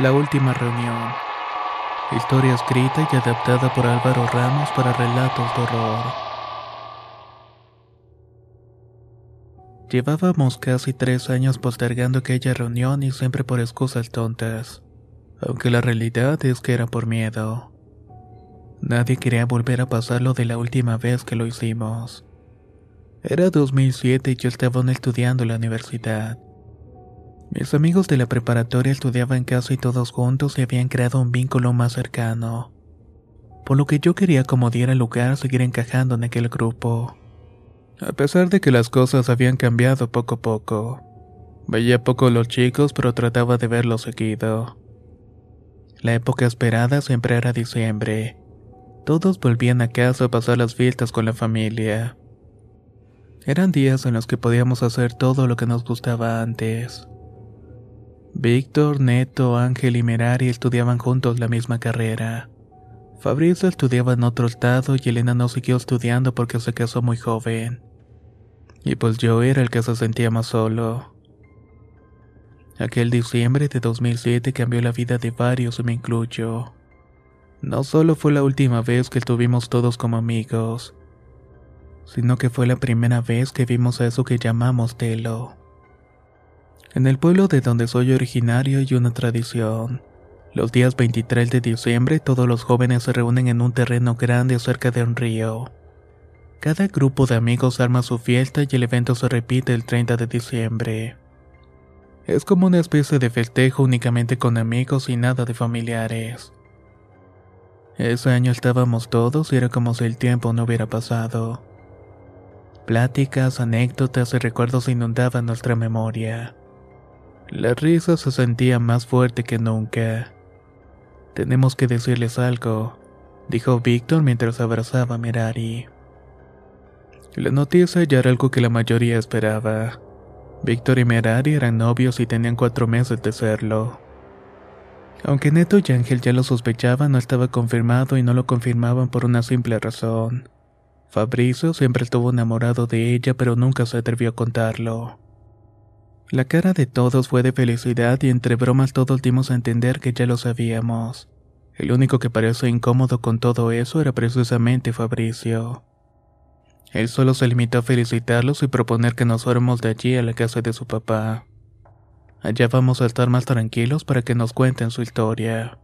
La última reunión. Historia escrita y adaptada por Álvaro Ramos para relatos de horror. Llevábamos casi tres años postergando aquella reunión y siempre por excusas tontas, aunque la realidad es que era por miedo. Nadie quería volver a pasarlo de la última vez que lo hicimos. Era 2007 y yo estaba estudiando en la universidad. Mis amigos de la preparatoria estudiaban casi todos juntos y habían creado un vínculo más cercano. Por lo que yo quería como diera lugar seguir encajando en aquel grupo. A pesar de que las cosas habían cambiado poco a poco. Veía poco a los chicos, pero trataba de verlos seguido. La época esperada siempre era diciembre. Todos volvían a casa a pasar las fiestas con la familia. Eran días en los que podíamos hacer todo lo que nos gustaba antes. Víctor, Neto, Ángel y Merari estudiaban juntos la misma carrera. Fabrizio estudiaba en otro estado y Elena no siguió estudiando porque se casó muy joven. Y pues yo era el que se sentía más solo. Aquel diciembre de 2007 cambió la vida de varios y me incluyo. No solo fue la última vez que estuvimos todos como amigos, sino que fue la primera vez que vimos a eso que llamamos Telo. En el pueblo de donde soy originario hay una tradición. Los días 23 de diciembre todos los jóvenes se reúnen en un terreno grande cerca de un río. Cada grupo de amigos arma su fiesta y el evento se repite el 30 de diciembre. Es como una especie de festejo únicamente con amigos y nada de familiares. Ese año estábamos todos y era como si el tiempo no hubiera pasado. Pláticas, anécdotas y recuerdos inundaban nuestra memoria. La risa se sentía más fuerte que nunca. Tenemos que decirles algo, dijo Víctor mientras abrazaba a Merari. La noticia ya era algo que la mayoría esperaba. Víctor y Merari eran novios y tenían cuatro meses de serlo. Aunque Neto y Ángel ya lo sospechaban, no estaba confirmado y no lo confirmaban por una simple razón. Fabrizio siempre estuvo enamorado de ella, pero nunca se atrevió a contarlo. La cara de todos fue de felicidad y entre bromas todos dimos a entender que ya lo sabíamos. El único que pareció incómodo con todo eso era precisamente Fabricio. Él solo se limitó a felicitarlos y proponer que nos fuéramos de allí a la casa de su papá. Allá vamos a estar más tranquilos para que nos cuenten su historia.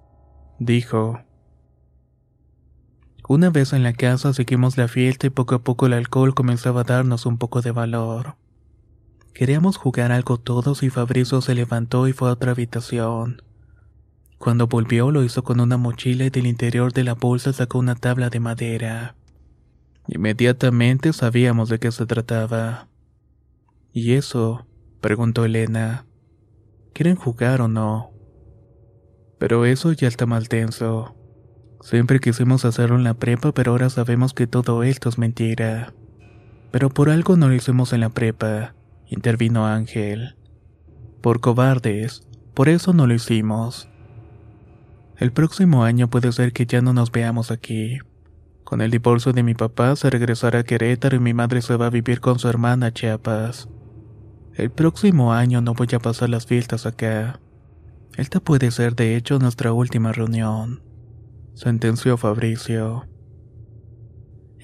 Dijo. Una vez en la casa seguimos la fiesta y poco a poco el alcohol comenzaba a darnos un poco de valor. Queríamos jugar algo todos y Fabrizio se levantó y fue a otra habitación. Cuando volvió lo hizo con una mochila y del interior de la bolsa sacó una tabla de madera. Inmediatamente sabíamos de qué se trataba. ¿Y eso? preguntó Elena. ¿Quieren jugar o no? Pero eso ya está mal tenso. Siempre quisimos hacerlo en la prepa, pero ahora sabemos que todo esto es mentira. Pero por algo no lo hicimos en la prepa intervino Ángel. Por cobardes, por eso no lo hicimos. El próximo año puede ser que ya no nos veamos aquí. Con el divorcio de mi papá se regresará a Querétaro y mi madre se va a vivir con su hermana Chiapas. El próximo año no voy a pasar las fiestas acá. Esta puede ser de hecho nuestra última reunión, sentenció Fabricio.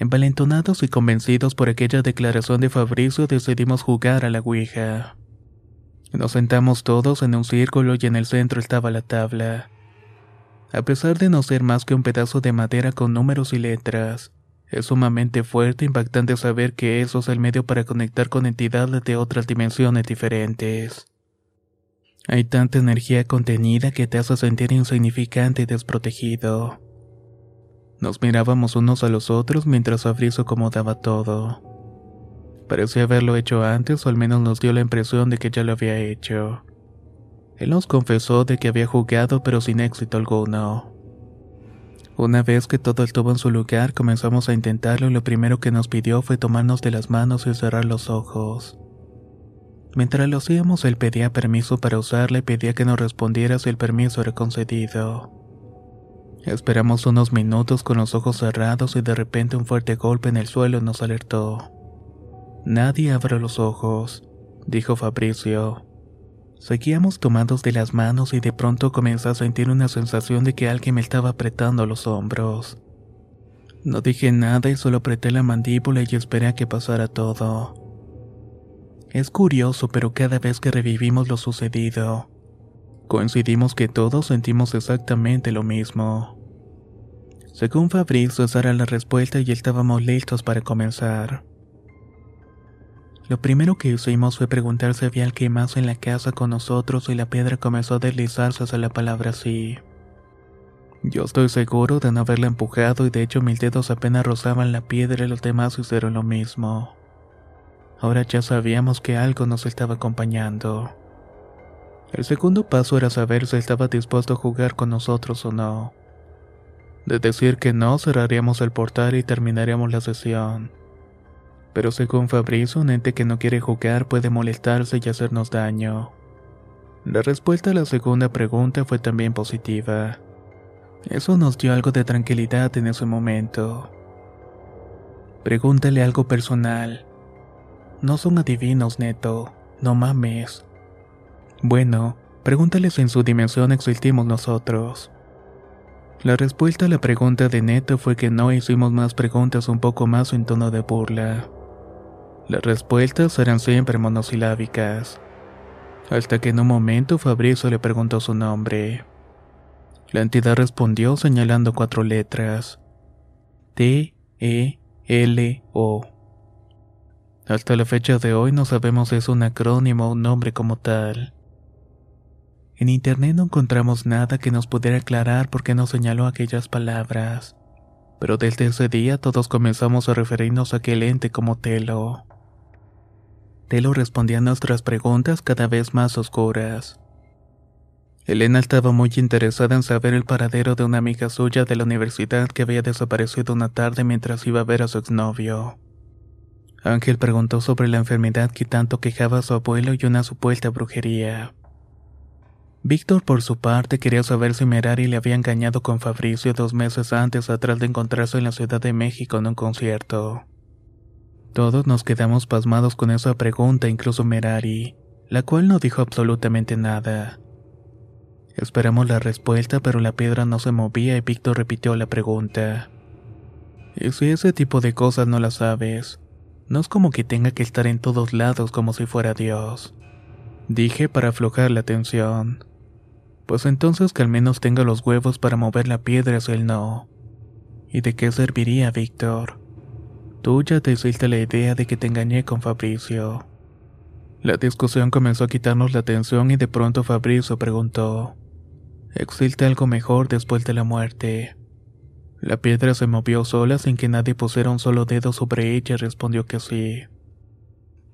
Envalentonados y convencidos por aquella declaración de Fabricio decidimos jugar a la Ouija. Nos sentamos todos en un círculo y en el centro estaba la tabla. A pesar de no ser más que un pedazo de madera con números y letras, es sumamente fuerte e impactante saber que eso es el medio para conectar con entidades de otras dimensiones diferentes. Hay tanta energía contenida que te hace sentir insignificante y desprotegido. Nos mirábamos unos a los otros mientras Fabrizio acomodaba todo. Parecía haberlo hecho antes o al menos nos dio la impresión de que ya lo había hecho. Él nos confesó de que había jugado pero sin éxito alguno. Una vez que todo estuvo en su lugar, comenzamos a intentarlo y lo primero que nos pidió fue tomarnos de las manos y cerrar los ojos. Mientras lo hacíamos, él pedía permiso para usarla y pedía que nos respondiera si el permiso era concedido. Esperamos unos minutos con los ojos cerrados y de repente un fuerte golpe en el suelo nos alertó. Nadie abre los ojos, dijo Fabricio. Seguíamos tomados de las manos y de pronto comencé a sentir una sensación de que alguien me estaba apretando los hombros. No dije nada y solo apreté la mandíbula y esperé a que pasara todo. Es curioso, pero cada vez que revivimos lo sucedido, coincidimos que todos sentimos exactamente lo mismo. Según Fabrizio, esa era la respuesta y estábamos listos para comenzar. Lo primero que hicimos fue preguntar si había alguien más en la casa con nosotros y la piedra comenzó a deslizarse hacia la palabra sí. Yo estoy seguro de no haberla empujado y de hecho mis dedos apenas rozaban la piedra y los demás hicieron lo mismo. Ahora ya sabíamos que algo nos estaba acompañando. El segundo paso era saber si estaba dispuesto a jugar con nosotros o no. De decir que no, cerraríamos el portal y terminaríamos la sesión. Pero según Fabrizio, un ente que no quiere jugar puede molestarse y hacernos daño. La respuesta a la segunda pregunta fue también positiva. Eso nos dio algo de tranquilidad en ese momento. Pregúntale algo personal. No son adivinos, Neto. No mames. Bueno, pregúntale si en su dimensión existimos nosotros. La respuesta a la pregunta de Neto fue que no hicimos más preguntas un poco más en tono de burla. Las respuestas eran siempre monosilábicas. Hasta que en un momento Fabrizio le preguntó su nombre. La entidad respondió señalando cuatro letras. T, E, L, O. Hasta la fecha de hoy no sabemos si es un acrónimo o un nombre como tal. En internet no encontramos nada que nos pudiera aclarar por qué nos señaló aquellas palabras, pero desde ese día todos comenzamos a referirnos a aquel ente como Telo. Telo respondía a nuestras preguntas cada vez más oscuras. Elena estaba muy interesada en saber el paradero de una amiga suya de la universidad que había desaparecido una tarde mientras iba a ver a su exnovio. Ángel preguntó sobre la enfermedad que tanto quejaba a su abuelo y una supuesta brujería. Víctor, por su parte, quería saber si Merari le había engañado con Fabricio dos meses antes atrás de encontrarse en la Ciudad de México en un concierto. Todos nos quedamos pasmados con esa pregunta, incluso Merari, la cual no dijo absolutamente nada. Esperamos la respuesta, pero la piedra no se movía y Víctor repitió la pregunta. ¿Y si ese tipo de cosas no las sabes? No es como que tenga que estar en todos lados como si fuera Dios. Dije para aflojar la tensión. Pues entonces que al menos tenga los huevos para mover la piedra si él no. ¿Y de qué serviría, Víctor? Tú ya te hiciste la idea de que te engañé con Fabricio. La discusión comenzó a quitarnos la atención y de pronto Fabricio preguntó, ¿existe algo mejor después de la muerte? La piedra se movió sola sin que nadie pusiera un solo dedo sobre ella y respondió que sí.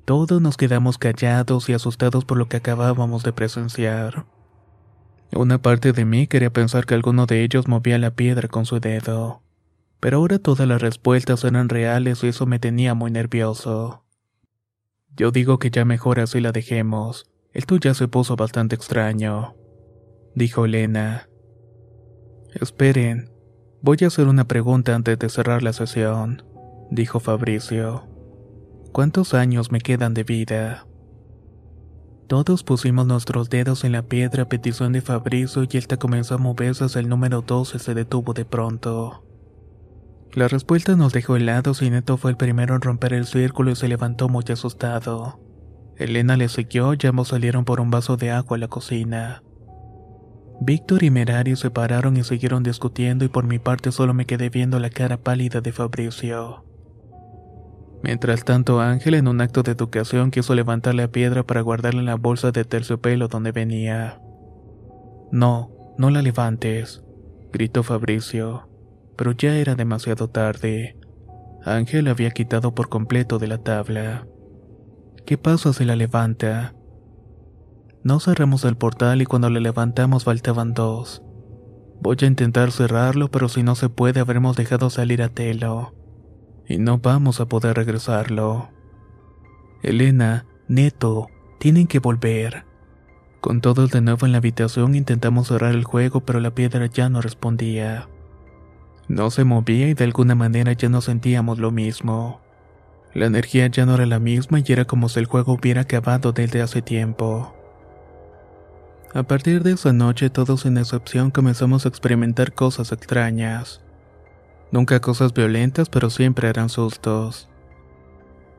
Todos nos quedamos callados y asustados por lo que acabábamos de presenciar. Una parte de mí quería pensar que alguno de ellos movía la piedra con su dedo pero ahora todas las respuestas eran reales y eso me tenía muy nervioso. Yo digo que ya mejor así la dejemos. Esto ya se puso bastante extraño, dijo Elena. Esperen, voy a hacer una pregunta antes de cerrar la sesión, dijo Fabricio. ¿Cuántos años me quedan de vida? Todos pusimos nuestros dedos en la piedra a petición de Fabricio y esta comenzó a moverse hacia el número 12 se detuvo de pronto. La respuesta nos dejó helados y Neto fue el primero en romper el círculo y se levantó muy asustado. Elena le siguió y ambos salieron por un vaso de agua a la cocina. Víctor y Merari se pararon y siguieron discutiendo y por mi parte solo me quedé viendo la cara pálida de Fabricio. Mientras tanto, Ángel, en un acto de educación, quiso levantar la piedra para guardarla en la bolsa de terciopelo donde venía. No, no la levantes, gritó Fabricio, pero ya era demasiado tarde. Ángel la había quitado por completo de la tabla. ¿Qué pasa si la levanta? No cerramos el portal y cuando la levantamos faltaban dos. Voy a intentar cerrarlo, pero si no se puede habremos dejado salir a Telo y no vamos a poder regresarlo. Elena, Neto, tienen que volver. Con todos de nuevo en la habitación intentamos cerrar el juego, pero la piedra ya no respondía. No se movía y de alguna manera ya no sentíamos lo mismo. La energía ya no era la misma y era como si el juego hubiera acabado desde hace tiempo. A partir de esa noche todos sin excepción comenzamos a experimentar cosas extrañas. Nunca cosas violentas, pero siempre eran sustos.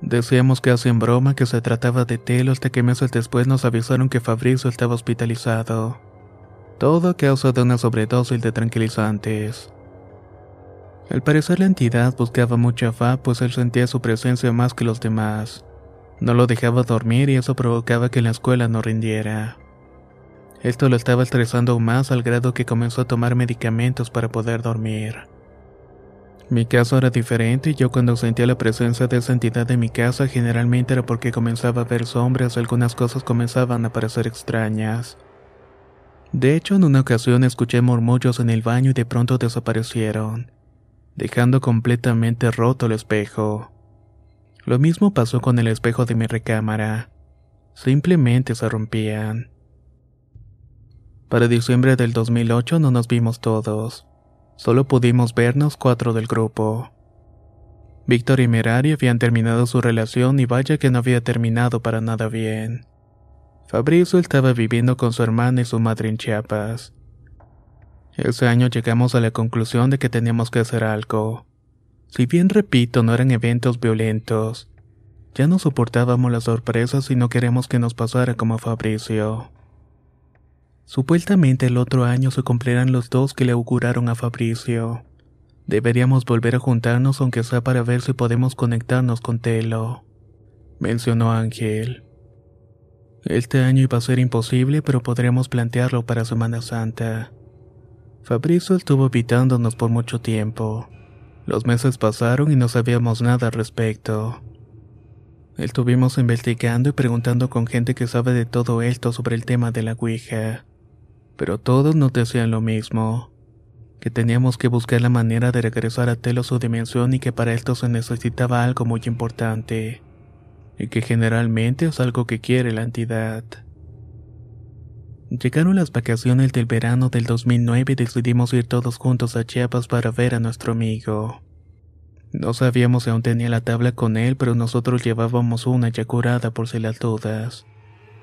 Decíamos que hacían broma que se trataba de Telo hasta que meses después nos avisaron que Fabrizio estaba hospitalizado. Todo a causa de una sobredosis de tranquilizantes. Al parecer la entidad buscaba mucha fa pues él sentía su presencia más que los demás. No lo dejaba dormir y eso provocaba que en la escuela no rindiera. Esto lo estaba estresando aún más al grado que comenzó a tomar medicamentos para poder dormir. Mi caso era diferente y yo cuando sentía la presencia de esa entidad en mi casa generalmente era porque comenzaba a ver sombras y algunas cosas comenzaban a parecer extrañas. De hecho, en una ocasión escuché murmullos en el baño y de pronto desaparecieron, dejando completamente roto el espejo. Lo mismo pasó con el espejo de mi recámara. Simplemente se rompían. Para diciembre del 2008 no nos vimos todos. Solo pudimos vernos cuatro del grupo. Víctor y Merari habían terminado su relación y vaya que no había terminado para nada bien. Fabrizio estaba viviendo con su hermana y su madre en Chiapas. Ese año llegamos a la conclusión de que teníamos que hacer algo. Si bien repito, no eran eventos violentos, ya no soportábamos las sorpresas y no queremos que nos pasara como a Fabricio. Supuestamente el otro año se cumplirán los dos que le auguraron a Fabricio. Deberíamos volver a juntarnos aunque sea para ver si podemos conectarnos con Telo, mencionó Ángel. Este año iba a ser imposible, pero podríamos plantearlo para Semana Santa. Fabricio estuvo evitándonos por mucho tiempo. Los meses pasaron y no sabíamos nada al respecto. Estuvimos investigando y preguntando con gente que sabe de todo esto sobre el tema de la Ouija pero todos nos decían lo mismo, que teníamos que buscar la manera de regresar a Telo su dimensión y que para esto se necesitaba algo muy importante, y que generalmente es algo que quiere la entidad. Llegaron las vacaciones del verano del 2009 y decidimos ir todos juntos a Chiapas para ver a nuestro amigo. No sabíamos si aún tenía la tabla con él, pero nosotros llevábamos una ya curada por si las dudas.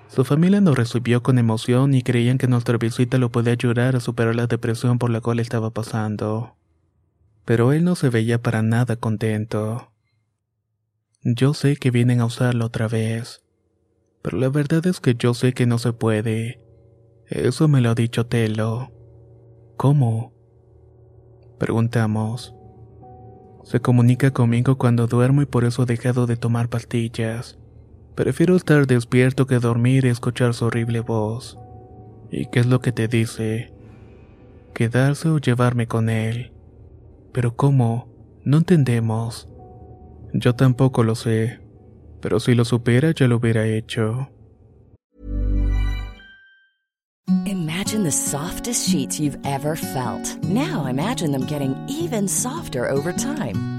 Su familia nos recibió con emoción y creían que nuestra visita lo podía ayudar a superar la depresión por la cual estaba pasando. Pero él no se veía para nada contento. Yo sé que vienen a usarlo otra vez, pero la verdad es que yo sé que no se puede. Eso me lo ha dicho Telo. ¿Cómo? Preguntamos. Se comunica conmigo cuando duermo y por eso he dejado de tomar pastillas. Prefiero estar despierto que dormir y escuchar su horrible voz. ¿Y qué es lo que te dice? Quedarse o llevarme con él. Pero ¿cómo? No entendemos. Yo tampoco lo sé, pero si lo supiera ya lo hubiera hecho. Imagine the softest sheets you've ever felt. Now imagine them getting even softer over time.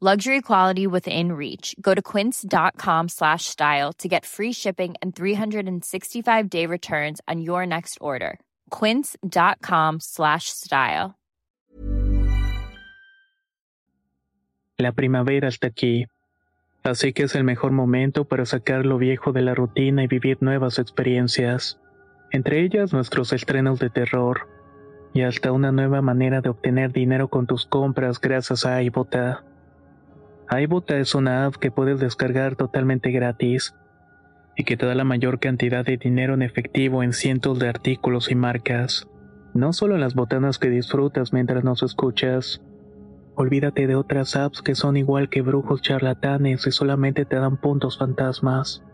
Luxury quality within reach. Go to quince.com slash style to get free shipping and 365 day returns on your next order. Quince.com slash style. La primavera está aquí. Así que es el mejor momento para sacar lo viejo de la rutina y vivir nuevas experiencias. Entre ellas nuestros estrenos de terror. Y hasta una nueva manera de obtener dinero con tus compras gracias a iBota. iBota es una app que puedes descargar totalmente gratis y que te da la mayor cantidad de dinero en efectivo en cientos de artículos y marcas. No solo las botanas que disfrutas mientras nos escuchas. Olvídate de otras apps que son igual que brujos charlatanes y solamente te dan puntos fantasmas.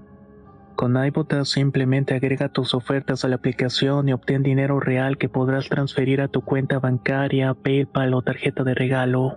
Con iBota simplemente agrega tus ofertas a la aplicación y obtén dinero real que podrás transferir a tu cuenta bancaria, PayPal o tarjeta de regalo.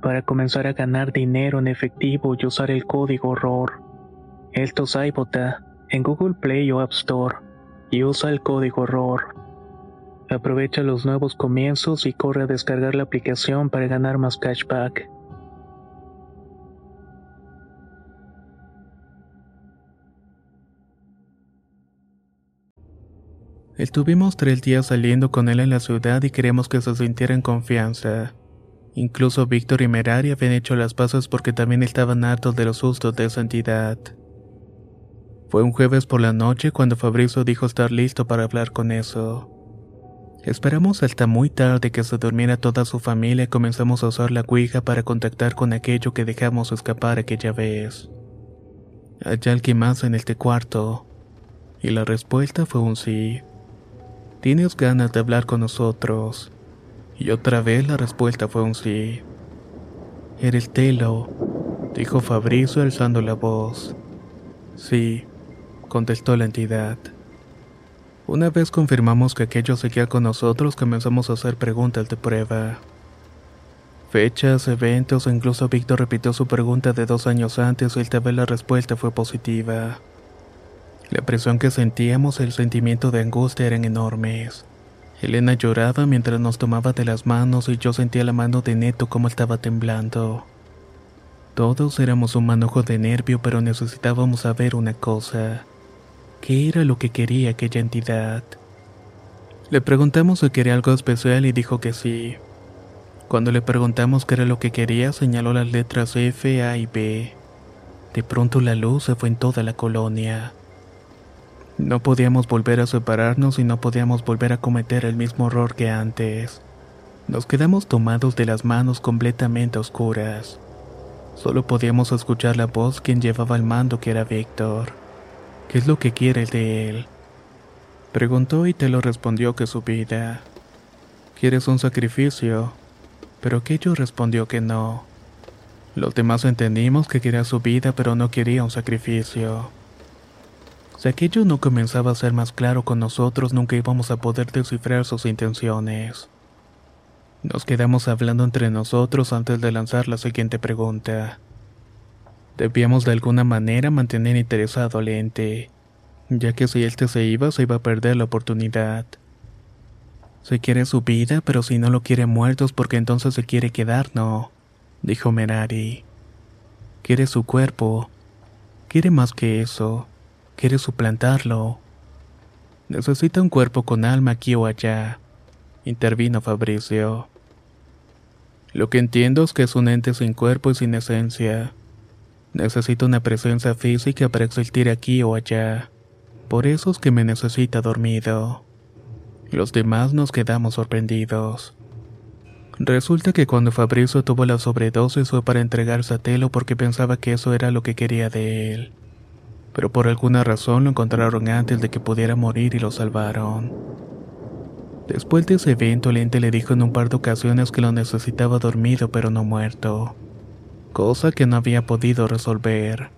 para comenzar a ganar dinero en efectivo y usar el código ROR. Esto es iBota en Google Play o App Store y usa el código ROR. Aprovecha los nuevos comienzos y corre a descargar la aplicación para ganar más cashback. Estuvimos tres días saliendo con él en la ciudad y queremos que se sintiera en confianza. Incluso Víctor y Merari habían hecho las pasos porque también estaban hartos de los sustos de esa entidad. Fue un jueves por la noche cuando Fabrizio dijo estar listo para hablar con eso. Esperamos hasta muy tarde que se durmiera toda su familia y comenzamos a usar la cuija para contactar con aquello que dejamos escapar aquella vez. ¿Hay alguien más en este cuarto? Y la respuesta fue un sí. ¿Tienes ganas de hablar con nosotros? Y otra vez la respuesta fue un sí. Eres Telo, dijo Fabrizio alzando la voz. Sí, contestó la entidad. Una vez confirmamos que aquello seguía con nosotros, comenzamos a hacer preguntas de prueba. Fechas, eventos incluso Víctor repitió su pregunta de dos años antes y esta vez la respuesta fue positiva. La presión que sentíamos y el sentimiento de angustia eran enormes. Elena lloraba mientras nos tomaba de las manos y yo sentía la mano de Neto como estaba temblando. Todos éramos un manojo de nervio, pero necesitábamos saber una cosa qué era lo que quería aquella entidad. Le preguntamos si quería algo especial y dijo que sí. Cuando le preguntamos qué era lo que quería, señaló las letras F, A y B. De pronto la luz se fue en toda la colonia. No podíamos volver a separarnos y no podíamos volver a cometer el mismo error que antes. Nos quedamos tomados de las manos completamente oscuras. Solo podíamos escuchar la voz quien llevaba el mando que era Víctor. ¿Qué es lo que quiere de él? Preguntó y te lo respondió que su vida. ¿Quieres un sacrificio? Pero aquello respondió que no. Los demás entendimos que quería su vida, pero no quería un sacrificio. Si aquello no comenzaba a ser más claro con nosotros, nunca íbamos a poder descifrar sus intenciones. Nos quedamos hablando entre nosotros antes de lanzar la siguiente pregunta. Debíamos de alguna manera mantener interesado al ente, ya que si este se iba, se iba a perder la oportunidad. Se quiere su vida, pero si no lo quiere muertos, porque entonces se quiere quedar, no, dijo Merari. Quiere su cuerpo. Quiere más que eso. Quiere suplantarlo. Necesita un cuerpo con alma aquí o allá, intervino Fabricio. Lo que entiendo es que es un ente sin cuerpo y sin esencia. Necesito una presencia física para existir aquí o allá. Por eso es que me necesita dormido. Los demás nos quedamos sorprendidos. Resulta que cuando Fabrizio tuvo la sobredosis fue para entregarse a Telo porque pensaba que eso era lo que quería de él. Pero por alguna razón lo encontraron antes de que pudiera morir y lo salvaron. Después de ese evento, el ente le dijo en un par de ocasiones que lo necesitaba dormido pero no muerto, cosa que no había podido resolver.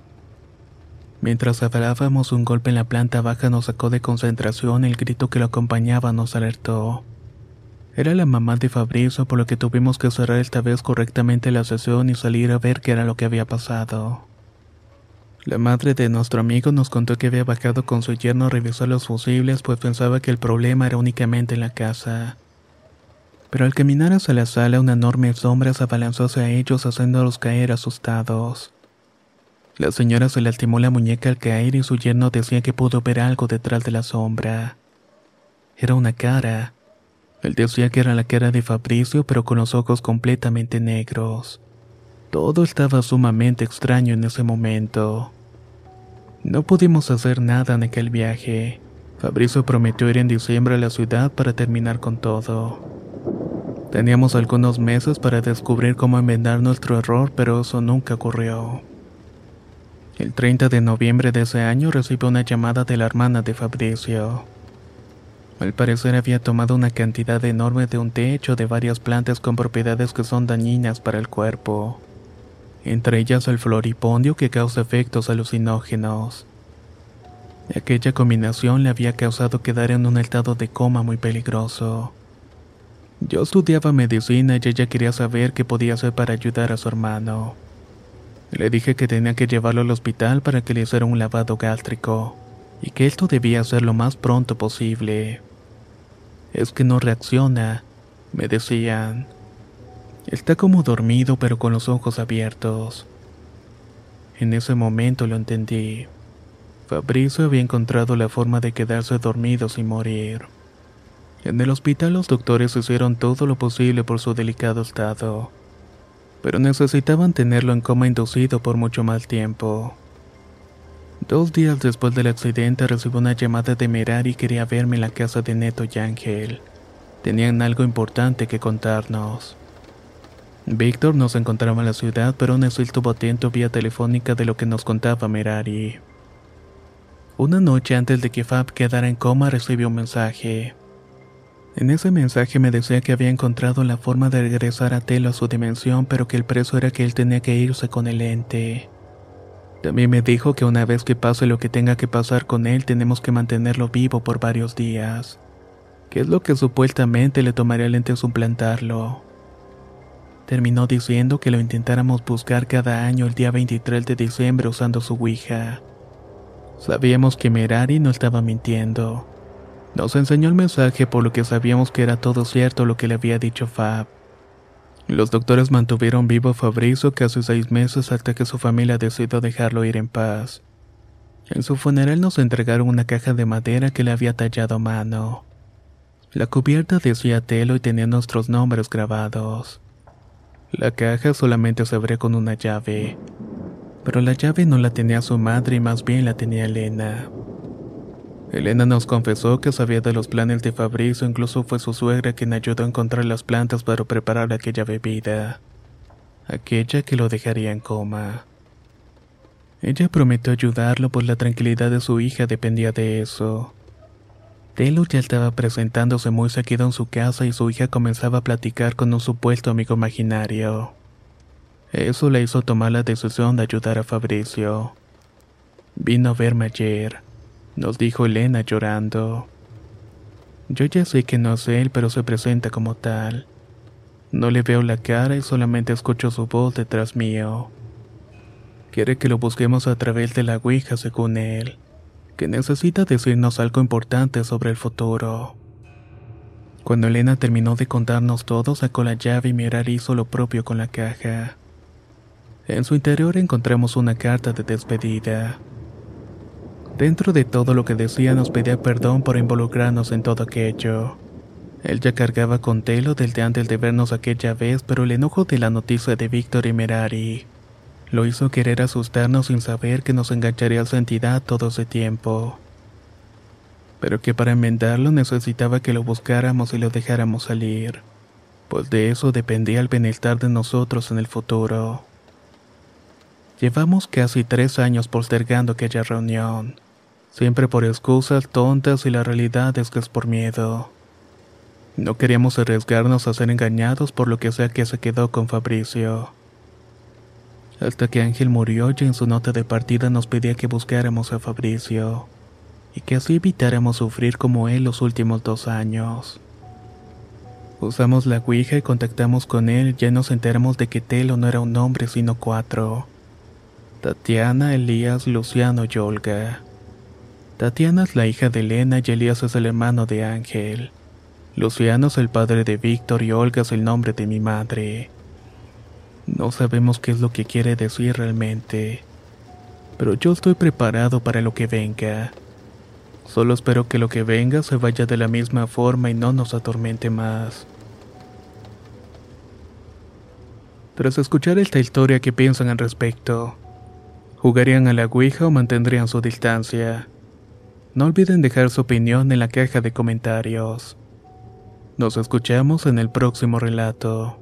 Mientras hablábamos, un golpe en la planta baja nos sacó de concentración, el grito que lo acompañaba nos alertó. Era la mamá de Fabrizio, por lo que tuvimos que cerrar esta vez correctamente la sesión y salir a ver qué era lo que había pasado. La madre de nuestro amigo nos contó que había bajado con su yerno a revisar los fusibles, pues pensaba que el problema era únicamente en la casa. Pero al caminar hacia la sala, una enorme sombra se abalanzó hacia ellos, haciéndolos caer asustados. La señora se lastimó la muñeca al caer y su yerno decía que pudo ver algo detrás de la sombra. Era una cara, él decía que era la cara de Fabricio, pero con los ojos completamente negros. Todo estaba sumamente extraño en ese momento. No pudimos hacer nada en aquel viaje. Fabricio prometió ir en diciembre a la ciudad para terminar con todo. Teníamos algunos meses para descubrir cómo enmendar nuestro error, pero eso nunca ocurrió. El 30 de noviembre de ese año recibió una llamada de la hermana de Fabricio. Al parecer había tomado una cantidad enorme de un té hecho de varias plantas con propiedades que son dañinas para el cuerpo, entre ellas el floripondio que causa efectos alucinógenos. Aquella combinación le había causado quedar en un estado de coma muy peligroso. Yo estudiaba medicina y ella quería saber qué podía hacer para ayudar a su hermano. Le dije que tenía que llevarlo al hospital para que le hiciera un lavado gástrico y que esto debía hacer lo más pronto posible. Es que no reacciona, me decían. Está como dormido pero con los ojos abiertos. En ese momento lo entendí. Fabricio había encontrado la forma de quedarse dormido sin morir. En el hospital los doctores hicieron todo lo posible por su delicado estado, pero necesitaban tenerlo en coma inducido por mucho más tiempo. Dos días después del accidente recibió una llamada de Merari y quería verme en la casa de Neto y Ángel. Tenían algo importante que contarnos. Víctor no se encontraba en la ciudad, pero aún así estuvo atento vía telefónica de lo que nos contaba Merari. Una noche antes de que Fab quedara en coma recibió un mensaje. En ese mensaje me decía que había encontrado la forma de regresar a Telo a su dimensión, pero que el preso era que él tenía que irse con el ente. También me dijo que una vez que pase lo que tenga que pasar con él, tenemos que mantenerlo vivo por varios días. Que es lo que supuestamente le tomaría lente suplantarlo. Terminó diciendo que lo intentáramos buscar cada año el día 23 de diciembre usando su Ouija. Sabíamos que Merari no estaba mintiendo. Nos enseñó el mensaje por lo que sabíamos que era todo cierto lo que le había dicho Fab. Los doctores mantuvieron vivo a Fabrizio casi seis meses hasta que su familia decidió dejarlo ir en paz. En su funeral nos entregaron una caja de madera que le había tallado a mano. La cubierta decía Telo y tenía nuestros nombres grabados. La caja solamente se abría con una llave, pero la llave no la tenía su madre y más bien la tenía Elena. Elena nos confesó que sabía de los planes de Fabrizio, incluso fue su suegra quien ayudó a encontrar las plantas para preparar aquella bebida, aquella que lo dejaría en coma. Ella prometió ayudarlo, pues la tranquilidad de su hija dependía de eso. Telo ya estaba presentándose muy seguido en su casa y su hija comenzaba a platicar con un supuesto amigo imaginario. Eso le hizo tomar la decisión de ayudar a Fabricio. Vino a verme ayer nos dijo Elena llorando. Yo ya sé que no es él, pero se presenta como tal. No le veo la cara y solamente escucho su voz detrás mío. Quiere que lo busquemos a través de la Ouija según él, que necesita decirnos algo importante sobre el futuro. Cuando Elena terminó de contarnos todo, sacó la llave y Mirar hizo lo propio con la caja. En su interior encontramos una carta de despedida. Dentro de todo lo que decía nos pedía perdón por involucrarnos en todo aquello. Él ya cargaba con Telo desde antes de vernos aquella vez, pero el enojo de la noticia de Víctor y Merari lo hizo querer asustarnos sin saber que nos engancharía a su entidad todo ese tiempo. pero que para enmendarlo necesitaba que lo buscáramos y lo dejáramos salir, pues de eso dependía el bienestar de nosotros en el futuro. Llevamos casi tres años postergando aquella reunión, siempre por excusas tontas y la realidad es que es por miedo. No queríamos arriesgarnos a ser engañados por lo que sea que se quedó con Fabricio. Hasta que Ángel murió y en su nota de partida nos pedía que buscáramos a Fabricio y que así evitáramos sufrir como él los últimos dos años. Usamos la Ouija y contactamos con él ya nos enteramos de que Telo no era un hombre sino cuatro. Tatiana, Elías, Luciano y Olga. Tatiana es la hija de Elena y Elías es el hermano de Ángel. Luciano es el padre de Víctor y Olga es el nombre de mi madre. No sabemos qué es lo que quiere decir realmente, pero yo estoy preparado para lo que venga. Solo espero que lo que venga se vaya de la misma forma y no nos atormente más. Tras escuchar esta historia, ¿qué piensan al respecto? ¿Jugarían a la Ouija o mantendrían su distancia? No olviden dejar su opinión en la caja de comentarios. Nos escuchamos en el próximo relato.